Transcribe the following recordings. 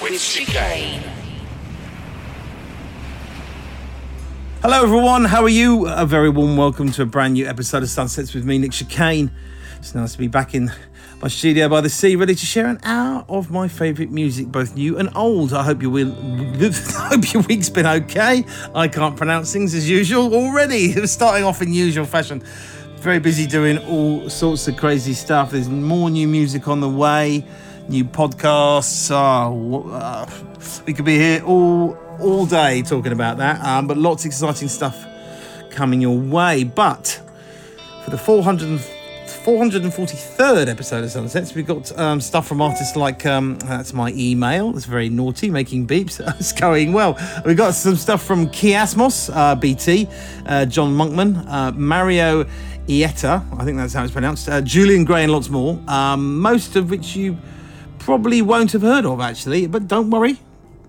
with Chicane. Hello, everyone. How are you? A very warm welcome to a brand new episode of Sunsets with me, Nick Chicane. It's nice to be back in my studio by the sea, ready to share an hour of my favourite music, both new and old. I hope you will. I hope your week's been okay. I can't pronounce things as usual already. Starting off in usual fashion. Very busy doing all sorts of crazy stuff. There's more new music on the way, new podcasts. Oh, uh, we could be here all all day talking about that. Um, but lots of exciting stuff coming your way. But for the 400 443rd episode of Sunsets, we've got um, stuff from artists like um, that's my email. It's very naughty, making beeps. it's going well. We've got some stuff from Kiasmos, uh, BT, uh, John Monkman, uh, Mario Ieta, I think that's how it's pronounced, uh, Julian Gray, and lots more. Um, most of which you probably won't have heard of actually, but don't worry.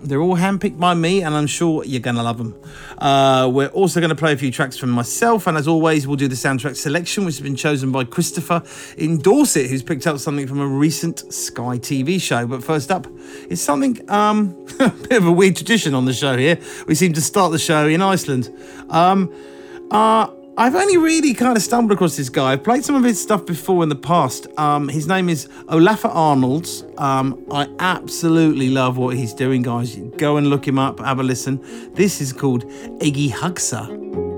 They're all handpicked by me, and I'm sure you're going to love them. Uh, we're also going to play a few tracks from myself, and as always, we'll do the soundtrack selection, which has been chosen by Christopher in Dorset, who's picked up something from a recent Sky TV show. But first up, it's something, um, a bit of a weird tradition on the show here. We seem to start the show in Iceland. Um, uh, I've only really kind of stumbled across this guy. I've played some of his stuff before in the past. Um, his name is Olafur Arnalds. Um, I absolutely love what he's doing, guys. Go and look him up, have a listen. This is called Ekki Hugsa.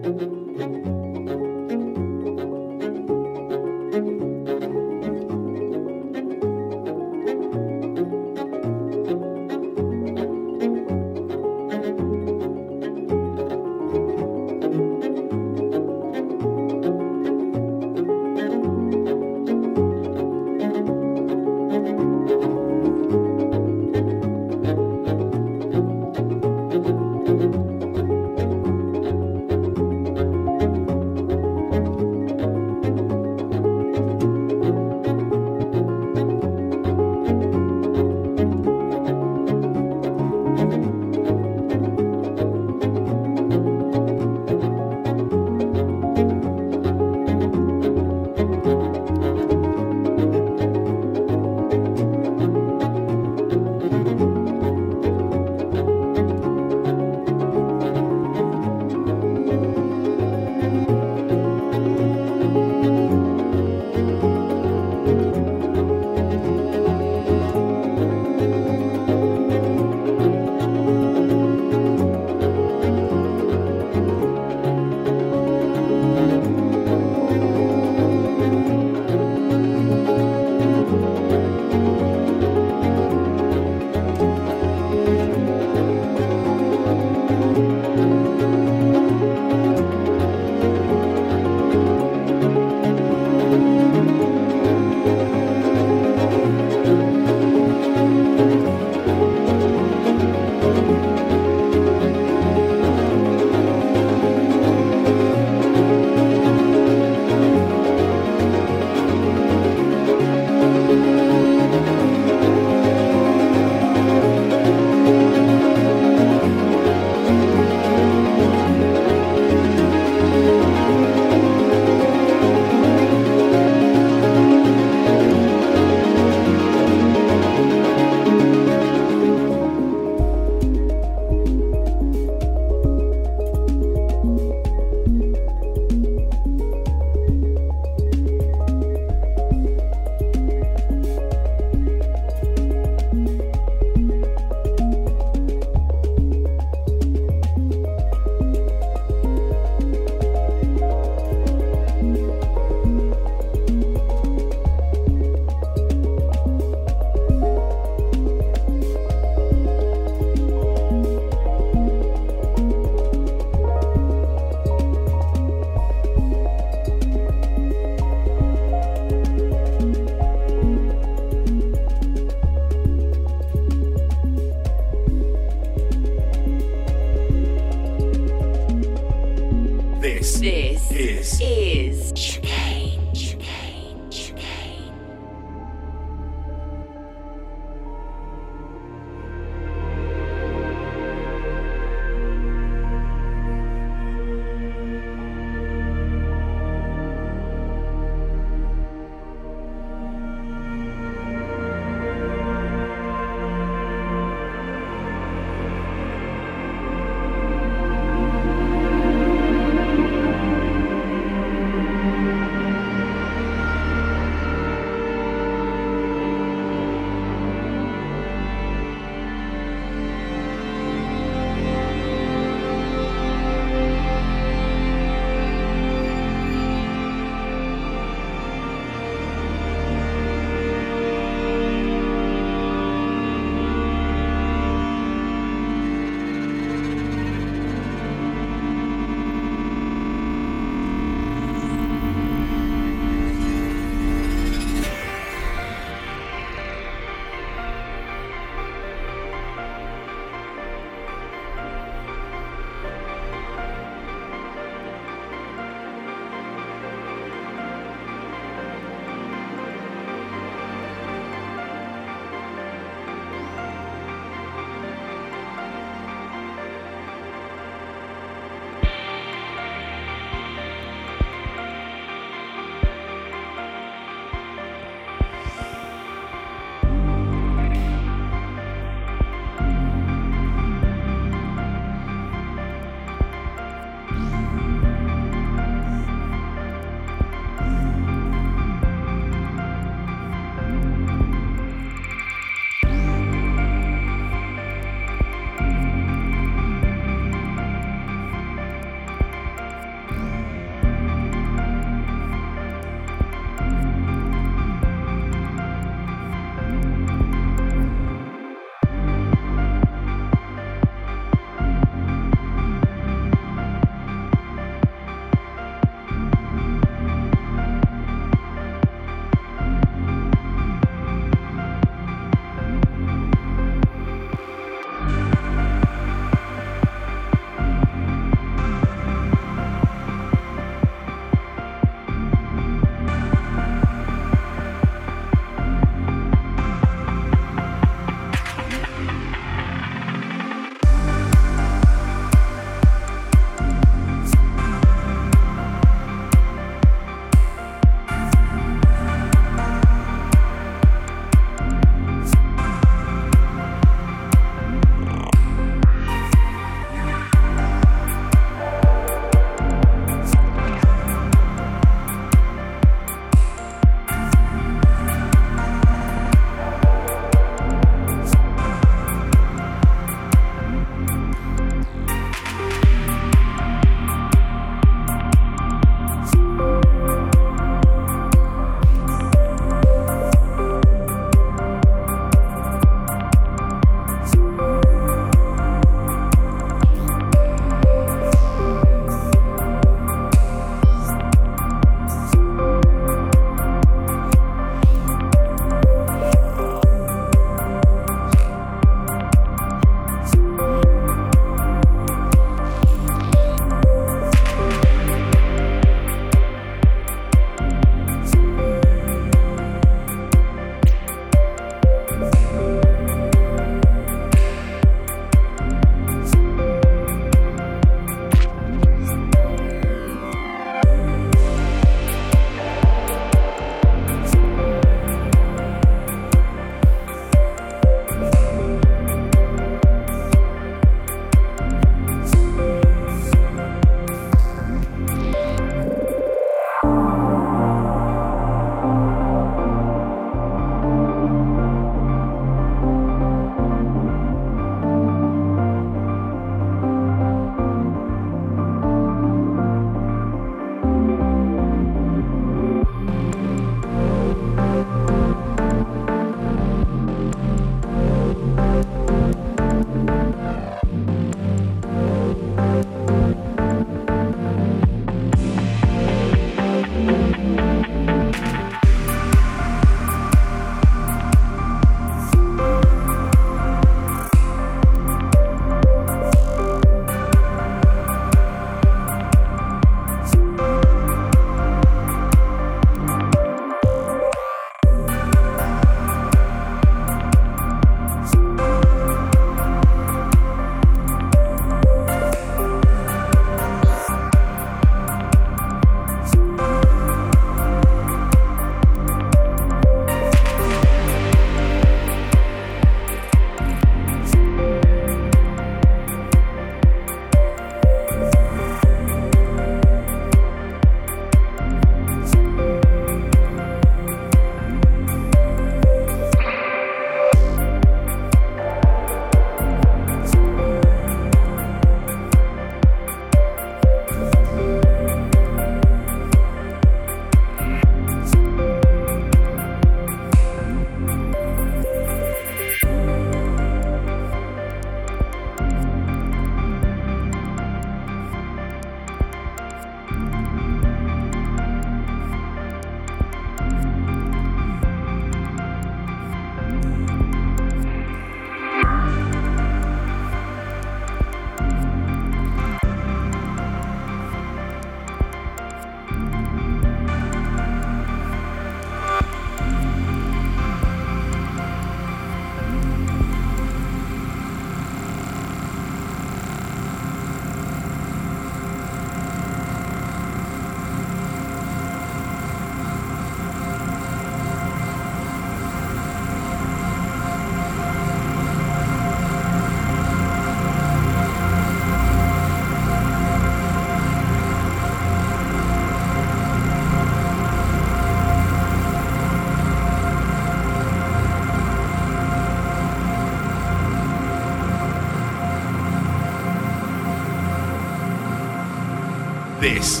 This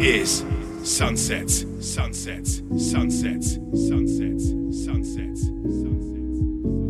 is Sunsets, Sunsets, Sunsets, Sunsets, Sunsets, Sunsets.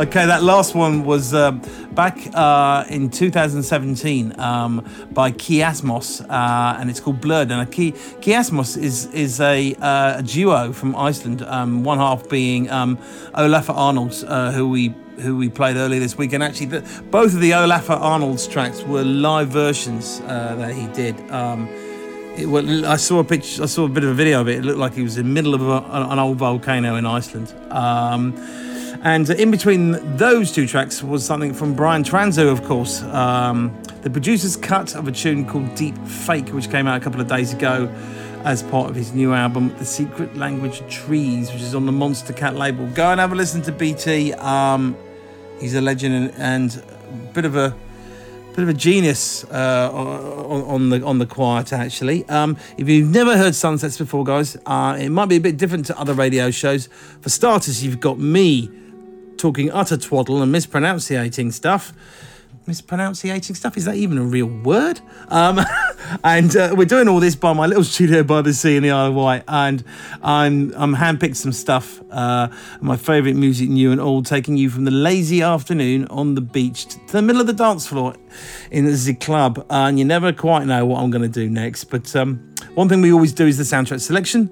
Okay, that last one was uh, back uh, in 2017 um, by Kiasmos, uh, and it's called Blurred. And Ki- Kiasmos is is a, uh, a duo from Iceland. Um, one half being um, Olafur Arnalds, uh, who we who we played earlier this week, and actually the, both of the Olafur Arnalds tracks were live versions uh, that he did. Um, it, well, I saw a picture. I saw a bit of a video of it. It looked like he was in the middle of a, an old volcano in Iceland. Um, and in between those two tracks was something from Brian Transeau, of course, um, the producer's cut of a tune called Deep Fake, which came out a couple of days ago as part of his new album, The Secret Language of Trees, which is on the Monstercat label. Go and have a listen to BT. Um, he's a legend and, and a bit of a bit of a genius uh, on, on, the on the quiet actually. Um, if you've never heard Sunsets before, guys, uh, it might be a bit different to other radio shows. For starters, you've got me talking utter twaddle and mispronunciating stuff. Mispronunciating stuff. Is that even a real word? Um, and uh, we're doing all this by my little studio by the sea in the Isle of Wight, and I'm I'm handpicked some stuff. Uh, my favourite music, new and old, taking you from the lazy afternoon on the beach to the middle of the dance floor in the club, and you never quite know what I'm going to do next. But um, one thing we always do is the soundtrack selection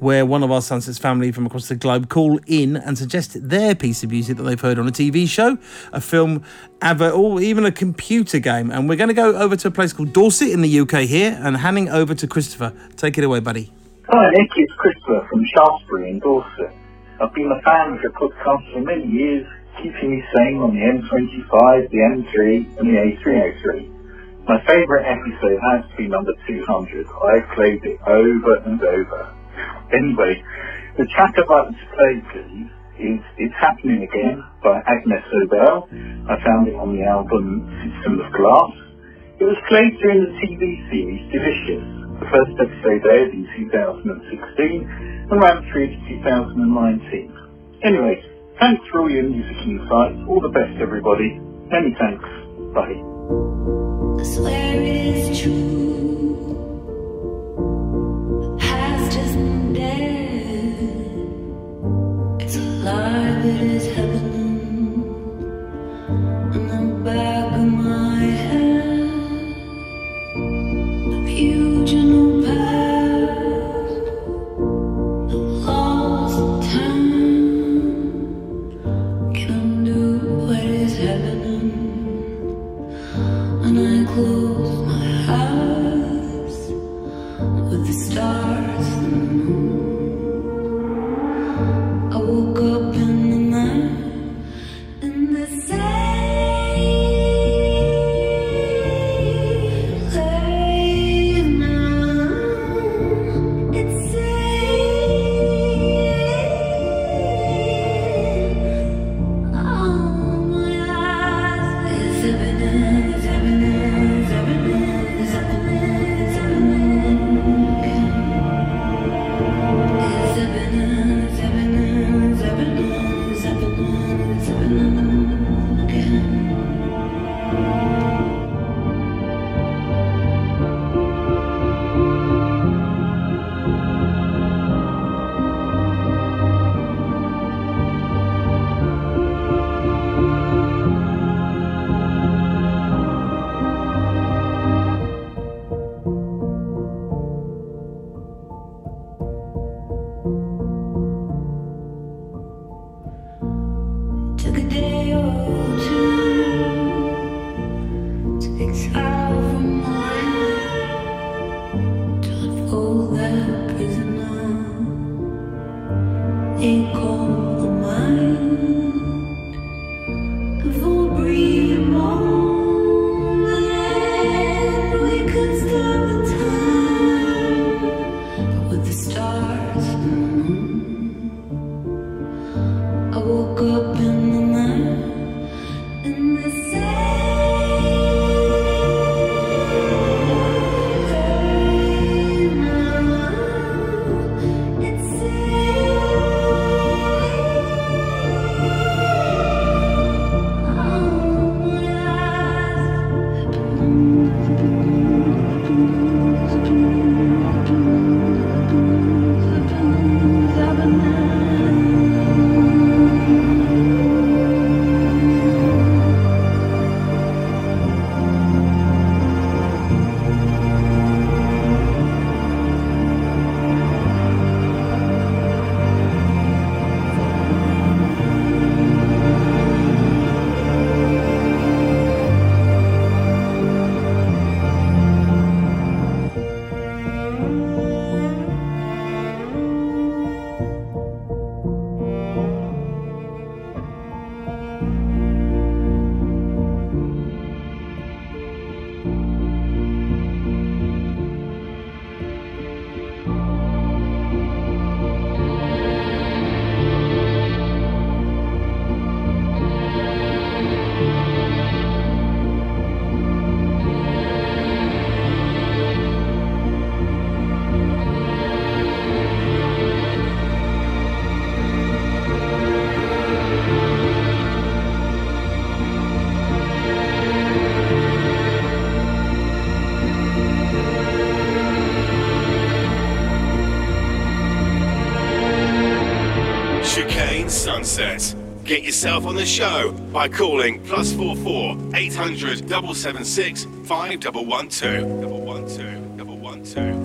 where one of our Sunsets family from across the globe call in and suggest their piece of music that they've heard on a TV show, a film, advert, or even a computer game. And we're going to go over to a place called Dorset in the UK here and handing over to Christopher. Take it away, buddy. Hi, Nick. It's Christopher from Shaftesbury in Dorset. I've been a fan of your podcast for many years, keeping me sane on the M25, the M3, and the A303. My favourite episode has to be number 200. I've played it over and over. Anyway, the track play, please, is It's Happening Again by Agnes Obel. I found it on the album Citizen of Glass. It was played during the TV series Delicious. The first episode aired in 2016 and ran through to 2019. Anyway, thanks for all your music insights. All the best, everybody. Many thanks. Bye. Swear it is happening in the back of my yourself on the show by calling plus 44 800 776 5112. 112. 112.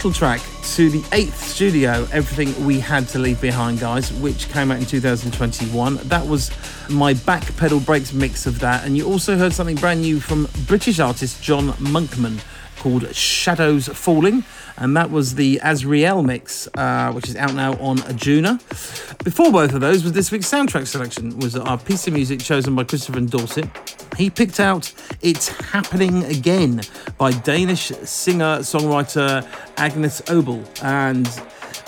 Title track to the eighth studio, Everything We Had to Leave Behind, guys, which came out in 2021. That was my back pedal breaks mix of that. And you also heard something brand new from British artist John Monkman called Shadows Falling. And that was the Asriel mix, uh, which is out now on Anjuna. Before both of those was this week's soundtrack selection, was our piece of music chosen by Christopher Dorset. He picked out It's Happening Again by Danish singer songwriter Agnes Obel, and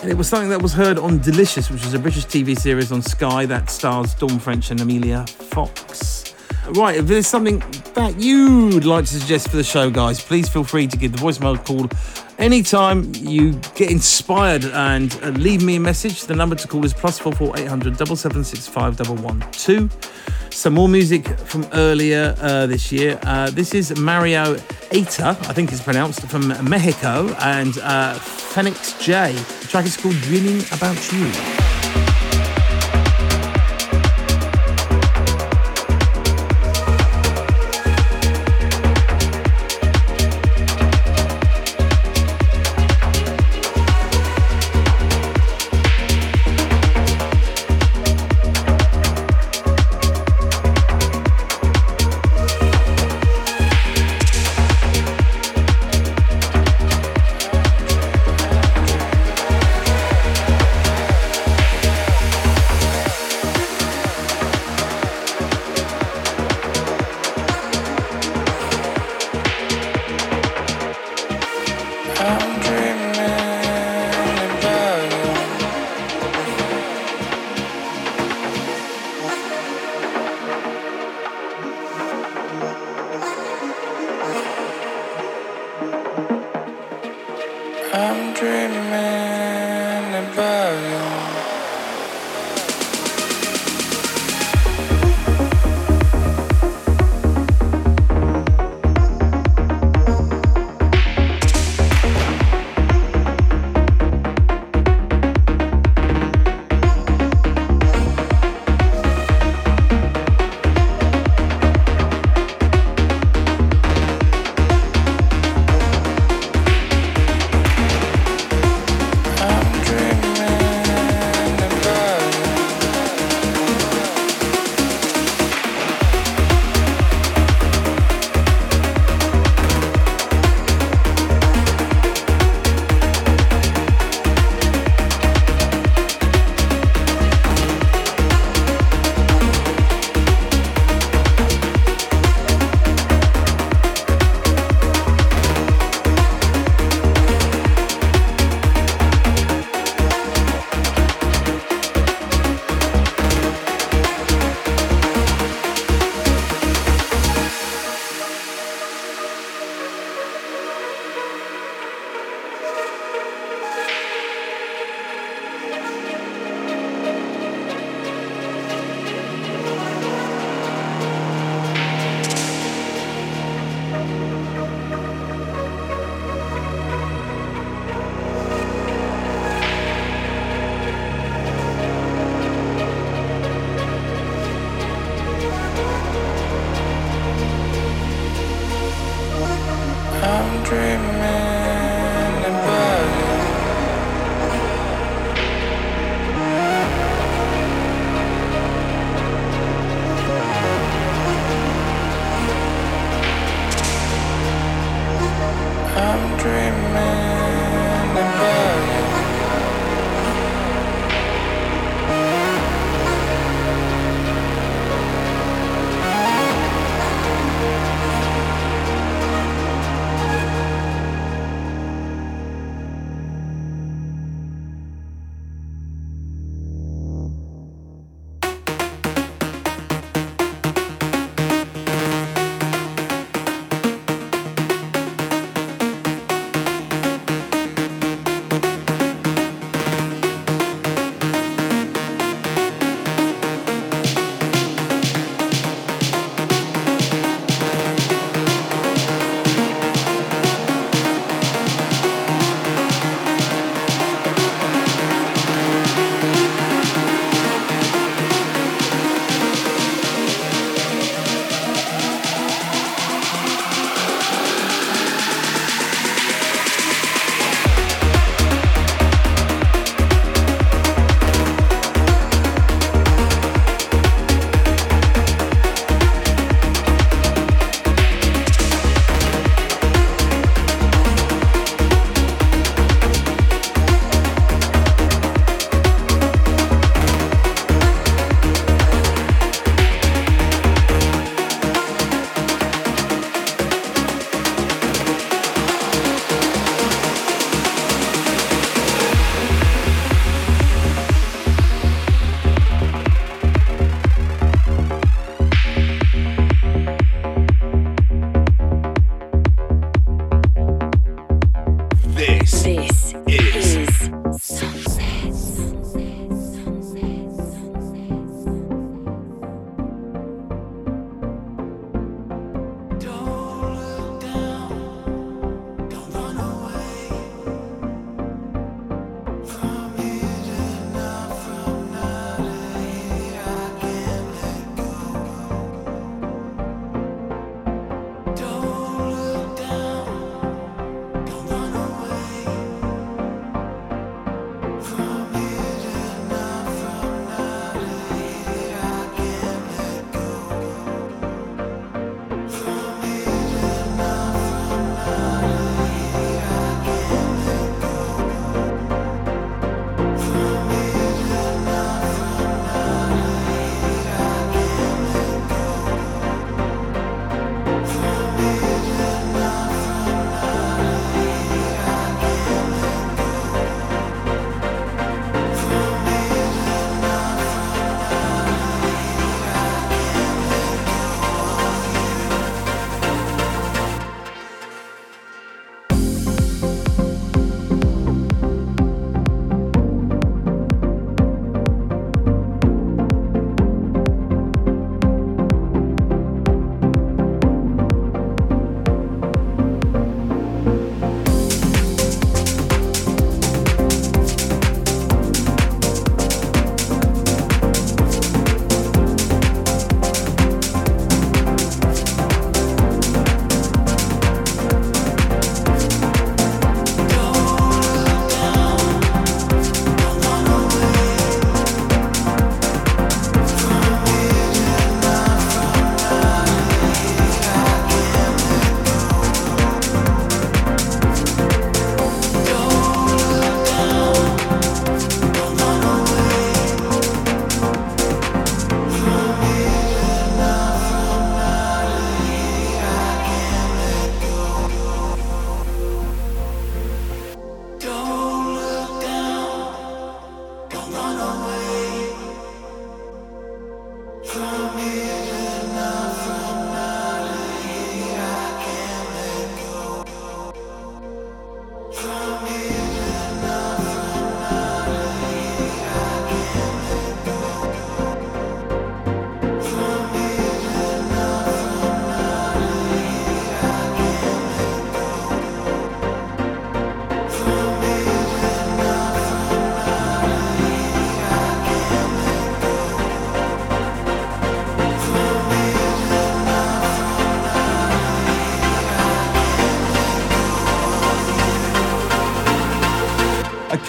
and it was something that was heard on Delicious, which is a British TV series on Sky that stars Dawn French and Emilia Fox. Right, if there's something that you'd like to suggest for the show, guys, please feel free to give the voicemail call anytime you get inspired and uh, leave me a message. The number to call is plus plus four four eight hundred double seven six five double one two. Some more music from earlier uh, this year. Uh, this is Mario Eighta, I think it's pronounced, from Mexico, and uh, Fenix J. The track is called Dreaming About You.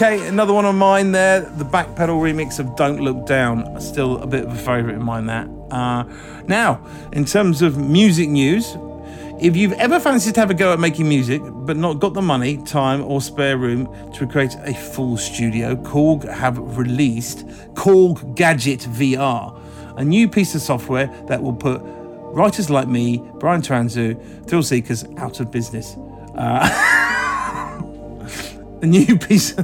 Okay, another one of mine there. The backpedal remix of Don't Look Down. Still a bit of a favourite in mine, that. Uh, now, in terms of music news, if you've ever fancied to have a go at making music, but not got the money, time, or spare room to create a full studio, Korg have released Korg Gadget VR, a new piece of software that will put writers like me, Brian Transeau, thrill seekers out of business. a new piece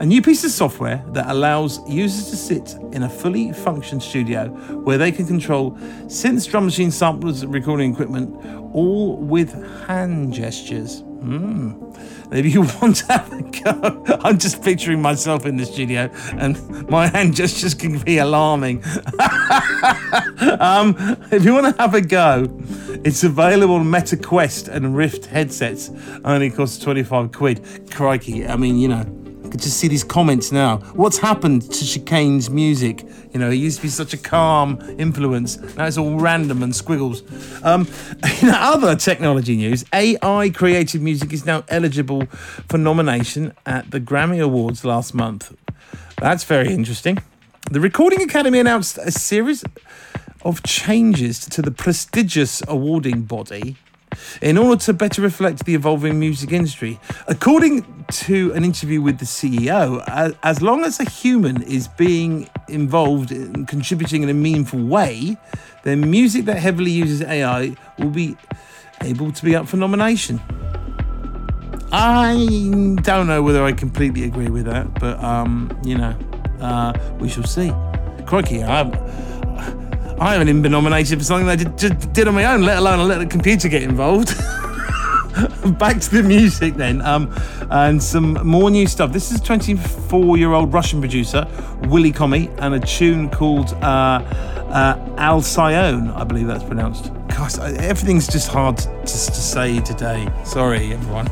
a new piece of software that allows users to sit in a fully functioned studio where they can control synths, drum machine samplers, recording equipment, all with hand gestures. Mm. If you want to have a go, I'm just picturing myself in the studio and my hand gestures can be alarming. um, if you want to have a go, it's available on Meta Quest and Rift headsets. Only costs 25 quid. Crikey, I mean, you know, I could just see these comments now. What's happened to Chicane's music? You know, he used to be such a calm influence. Now it's all random and squiggles. Um, in other technology news, AI created music is now eligible for nomination at the Grammy Awards last month. That's very interesting. The Recording Academy announced a series of changes to the prestigious awarding body in order to better reflect the evolving music industry. According to an interview with the CEO, as, long as a human is being involved in contributing in a meaningful way, then music that heavily uses AI will be able to be up for nomination. I don't know whether I completely agree with that, but um, you know, uh, we shall see. Crikey, I haven't, I haven't even been nominated for something that I did, did, did on my own, let alone I let the computer get involved. back to the music then, um, and some more new stuff. This is a 24-year-old Russian producer, Willy Commy, and a tune called uh, uh, Alcyone, I believe that's pronounced. Gosh, everything's just hard to, to say today. Sorry, everyone.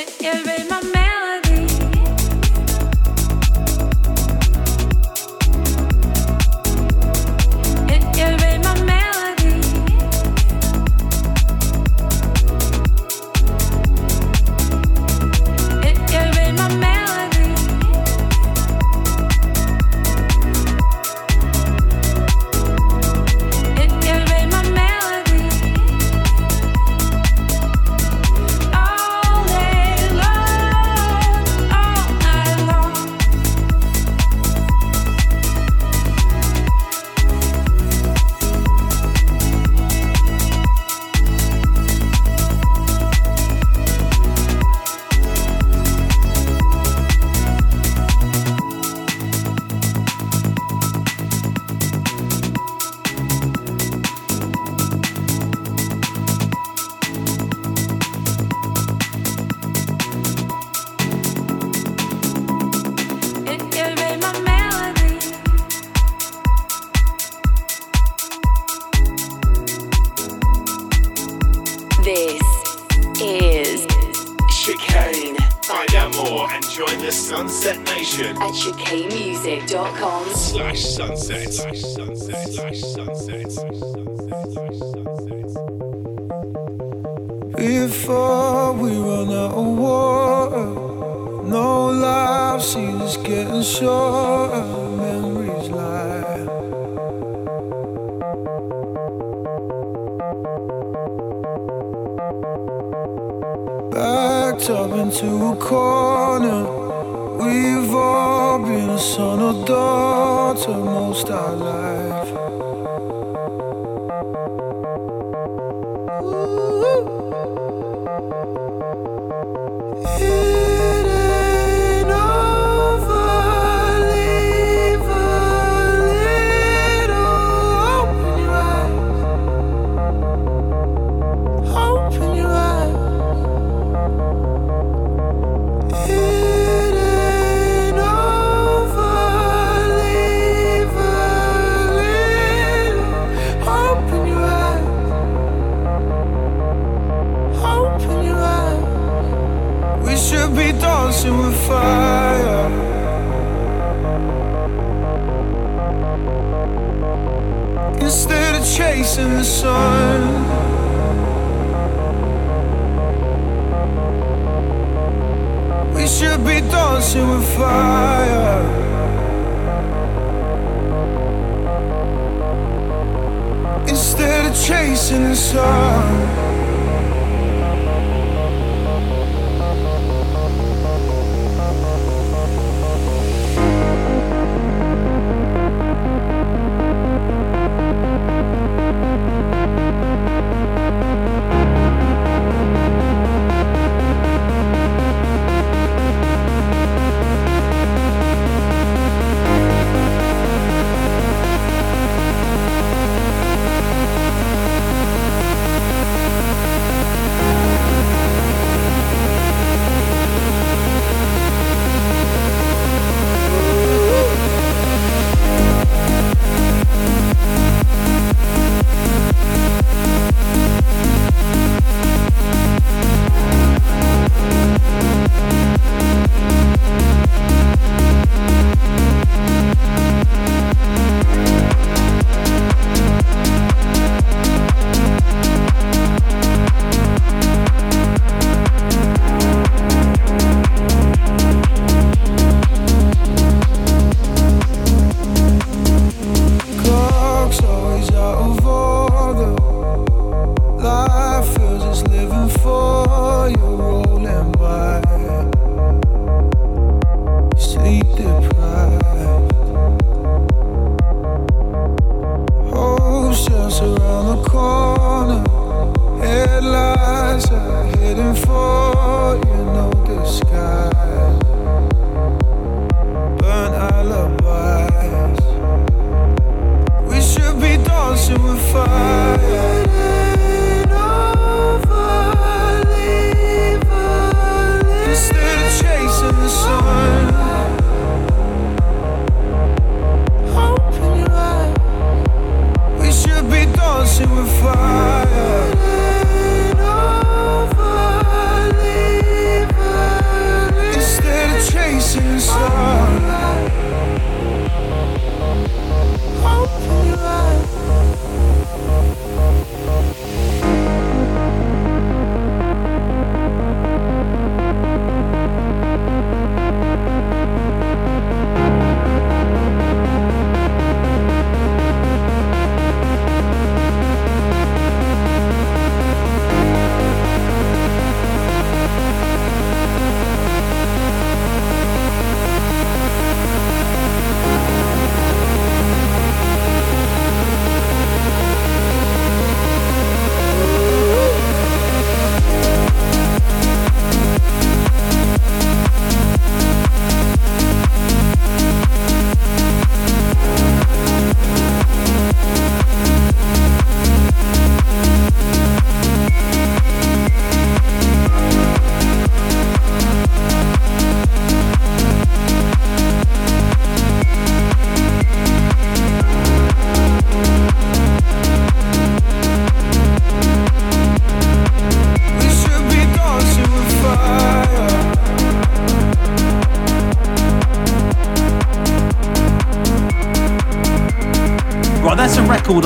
It, it made my melody. Ooh. Yeah. We should be dancing with fire. Instead of chasing the sun.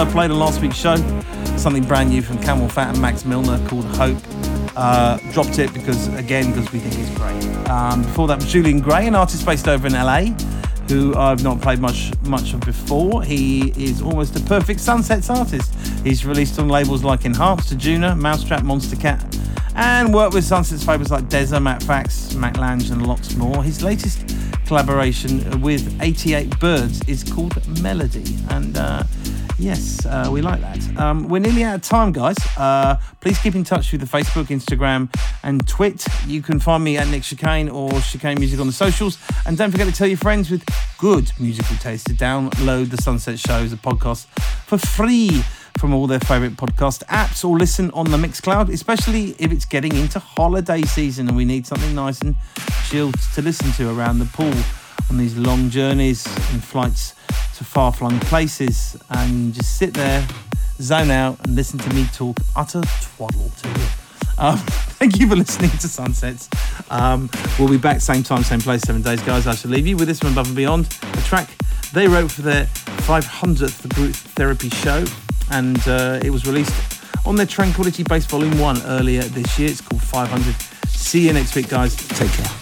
I played on last week's show. Something brand new from Camelphat and Max Milner called Hope. Uh, dropped it because, again, because we think it's great. Um, before that, was Julian Gray, an artist based over in LA, who I've not played much much of before. He is almost a perfect Sunsets artist. He's released on labels like Enhanced, Anjuna, Mousetrap, Monstercat, and worked with Sunsets favourites like Dezza, Matt Fax, Mac Lange, and lots more. His latest collaboration with 88Birds is called Melody, and uh, yes, uh, we like that. Um, we're nearly out of time, guys. Uh, please keep in touch with the Facebook, Instagram, and Twit. You can find me at Nick Chicane or Chicane Music on the socials, and don't forget to tell your friends with good musical taste to download the Sunset Show as a podcast for free from all their favourite podcast apps or listen on the Mixcloud, especially if it's getting into holiday season and we need something nice and chilled to listen to around the pool on these long journeys and flights to far flung places and just sit there, zone out, and listen to me talk utter twaddle to you. Um, thank you for listening to Sunsets. Um, we'll be back same time, same place, seven days, guys. I shall leave you with this from Above and Beyond, a track they wrote for their 500th group therapy show and uh, it was released on their Tranquility Base Volume 1 earlier this year. It's called 500. See you next week, guys. Take care.